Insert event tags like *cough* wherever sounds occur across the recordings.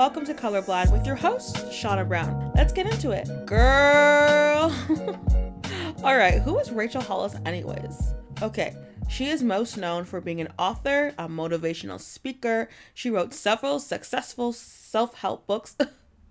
Welcome to Colorblind with your host, Shauna Brown. Let's get into it. Girl! *laughs* All right, who is Rachel Hollis, anyways? Okay, she is most known for being an author, a motivational speaker. She wrote several successful self help books.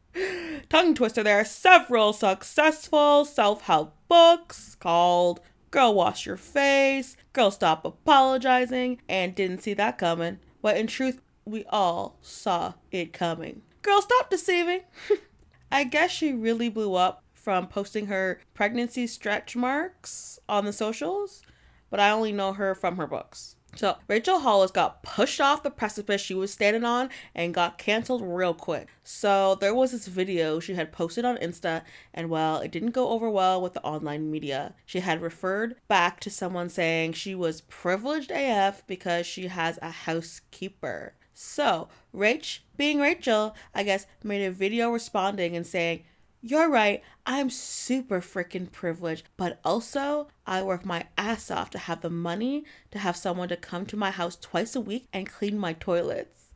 *laughs* Tongue twister there. Are several successful self help books called Girl Wash Your Face, Girl Stop Apologizing, and Didn't See That Coming. But in truth, we all saw it coming. Girl, stop deceiving. *laughs* I guess she really blew up from posting her pregnancy stretch marks on the socials, but I only know her from her books. So, Rachel Hollis got pushed off the precipice she was standing on and got canceled real quick. So, there was this video she had posted on Insta, and well, it didn't go over well with the online media. She had referred back to someone saying she was privileged AF because she has a housekeeper. So, Rach, being Rachel, I guess, made a video responding and saying, You're right, I'm super freaking privileged, but also I work my ass off to have the money to have someone to come to my house twice a week and clean my toilets.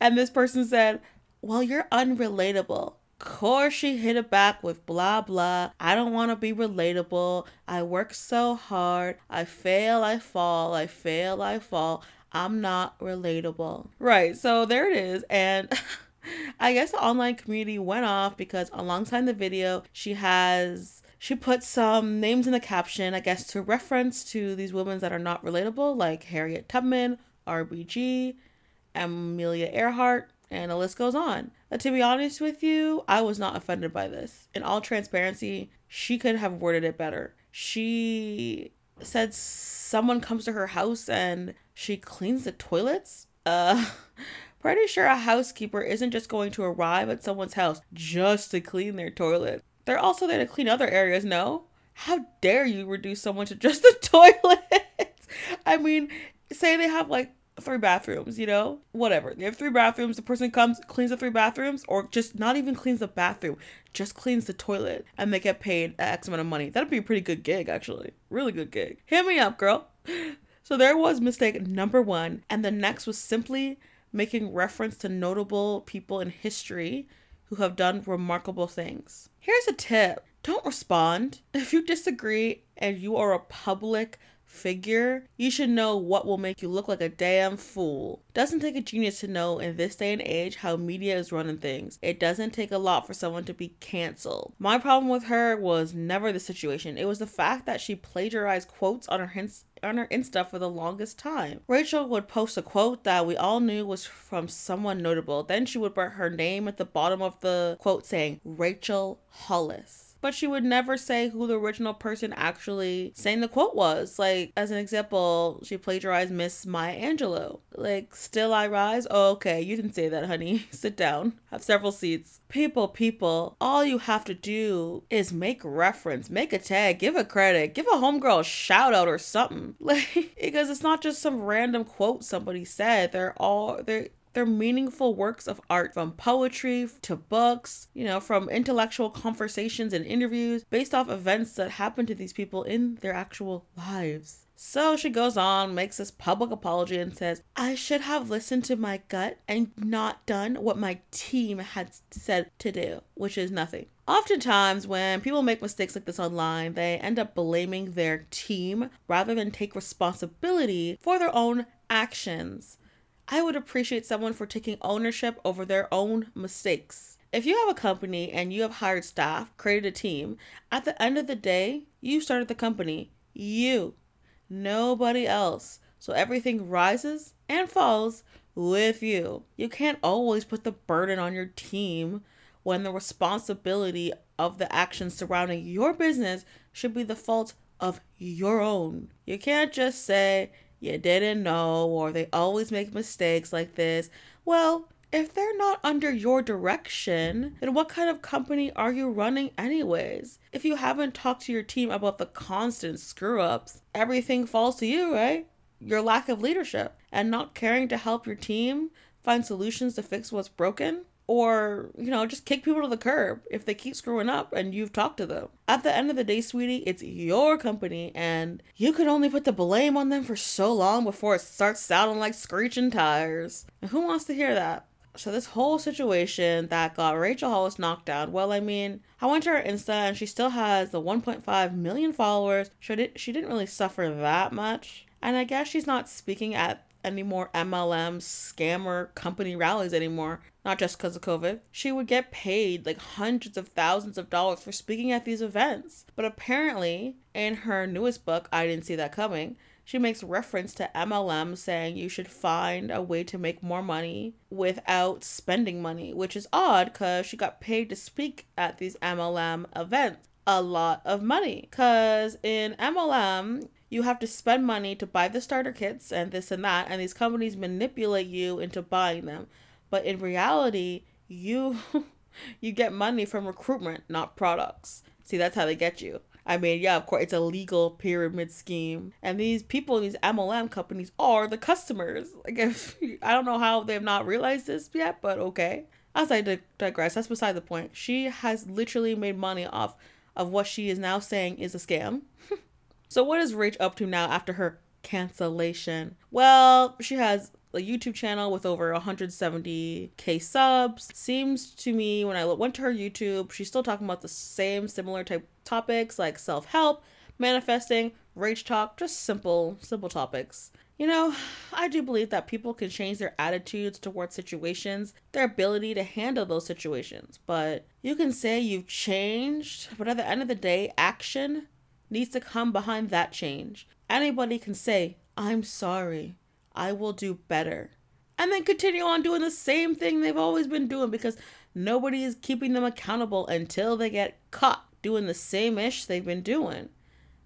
And this person said, Well, you're unrelatable Of course she hit it back with blah blah. I don't want to be relatable. I work so hard. I fail, I fall. I fail, I fall. I'm not relatable. Right. So there it is. And *laughs* I guess the online community went off because alongside the video, she has she put some names in the caption, I guess to reference to these women that are not relatable, like Harriet Tubman, RBG, Amelia Earhart, and the list goes on. But to be honest with you, I was not offended by this. In all transparency, she could have worded it better. She said someone comes to her house and she cleans the toilets. Uh, *laughs* pretty sure a housekeeper isn't just going to arrive at someone's house just to clean their toilet. They're also there to clean other areas, no? How dare you reduce someone to just the *laughs* toilet? I mean, say they have like three bathrooms, you know? Whatever. They have three bathrooms. The person comes, cleans the three bathrooms, or just not even cleans the bathroom, just cleans the toilet, and they get paid X amount of money. That'd be a pretty good gig, actually. Really good gig. Hit me up, girl. *laughs* So there was mistake number one, and the next was simply making reference to notable people in history who have done remarkable things. Here's a tip don't respond. *laughs* If you disagree and you are a public figure, you should know what will make you look like a damn fool. Doesn't take a genius to know in this day and age how media is running things. It doesn't take a lot for someone to be canceled. My problem with her was never the situation. It was the fact that she plagiarized quotes on her hints on her Insta for the longest time. Rachel would post a quote that we all knew was from someone notable. Then she would put her name at the bottom of the quote saying Rachel Hollis but she would never say who the original person actually saying the quote was. Like, as an example, she plagiarized Miss Maya Angelou. Like, still I rise? Oh, okay, you didn't say that, honey. *laughs* Sit down. Have several seats. People, people, all you have to do is make reference, make a tag, give a credit, give a homegirl a shout out or something. *laughs* Like, because it's not just some random quote somebody said. They're all, they're, they're meaningful works of art from poetry to books, you know, from intellectual conversations and interviews based off events that happened to these people in their actual lives. So she goes on, makes this public apology, and says, I should have listened to my gut and not done what my team had said to do, which is nothing. Oftentimes, when people make mistakes like this online, they end up blaming their team rather than take responsibility for their own actions. I would appreciate someone for taking ownership over their own mistakes. If you have a company and you have hired staff, created a team, at the end of the day, you started the company. You. Nobody else. So everything rises and falls with you. You can't always put the burden on your team when the responsibility of the actions surrounding your business should be the fault of your own. You can't just say, you didn't know, or they always make mistakes like this. Well, if they're not under your direction, then what kind of company are you running, anyways? If you haven't talked to your team about the constant screw ups, everything falls to you, right? Your lack of leadership and not caring to help your team find solutions to fix what's broken or you know just kick people to the curb if they keep screwing up and you've talked to them at the end of the day sweetie it's your company and you can only put the blame on them for so long before it starts sounding like screeching tires and who wants to hear that So this whole situation that got Rachel Hollis knocked down. Well, I mean, I went to her Insta and she still has the 1.5 million followers. She did she didn't really suffer that much. And I guess she's not speaking at any more MLM scammer company rallies anymore, not just because of COVID. She would get paid like hundreds of thousands of dollars for speaking at these events. But apparently, in her newest book, I Didn't See That Coming, she makes reference to MLM saying you should find a way to make more money without spending money, which is odd because she got paid to speak at these MLM events. A lot of money. Because in MLM, you have to spend money to buy the starter kits and this and that, and these companies manipulate you into buying them. But in reality, you *laughs* you get money from recruitment, not products. See, that's how they get you. I mean, yeah, of course, it's a legal pyramid scheme, and these people in these MLM companies are the customers. Like, if, I don't know how they've not realized this yet, but okay. As I digress, that's beside the point. She has literally made money off of what she is now saying is a scam. *laughs* so, what is Rach up to now after her cancellation? Well, she has a YouTube channel with over 170k subs. Seems to me when I went to her YouTube, she's still talking about the same similar type topics like self-help, manifesting, rage talk, just simple simple topics. You know, I do believe that people can change their attitudes towards situations, their ability to handle those situations. But you can say you've changed, but at the end of the day, action needs to come behind that change. Anybody can say, I'm sorry. I will do better. And then continue on doing the same thing they've always been doing because nobody is keeping them accountable until they get caught doing the same ish they've been doing.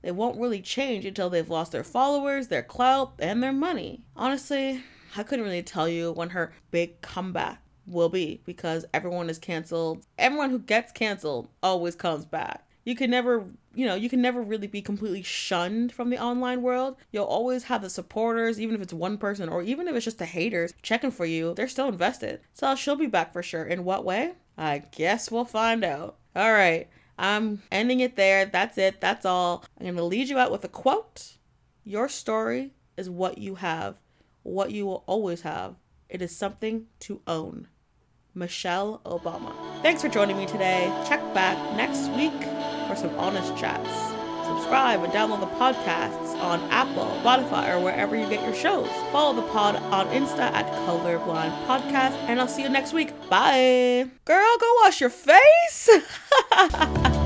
They won't really change until they've lost their followers, their clout, and their money. Honestly, I couldn't really tell you when her big comeback will be because everyone is canceled. Everyone who gets canceled always comes back you can never you know you can never really be completely shunned from the online world. You'll always have the supporters even if it's one person or even if it's just the haters checking for you they're still invested. So she'll be back for sure. In what way? I guess we'll find out. All right i'm ending it there. That's it. That's all. I'm gonna lead you out with a quote. Your story is what you have what you will always have. It is something to own. Michelle obama. Thanks for joining me today. Check back next week for some honest chats. Subscribe and download the podcasts on Apple, Spotify, or wherever you get your shows. Follow the pod on Insta at Colorblind Podcast, and I'll see you next week. Bye. Girl, go wash your face. *laughs*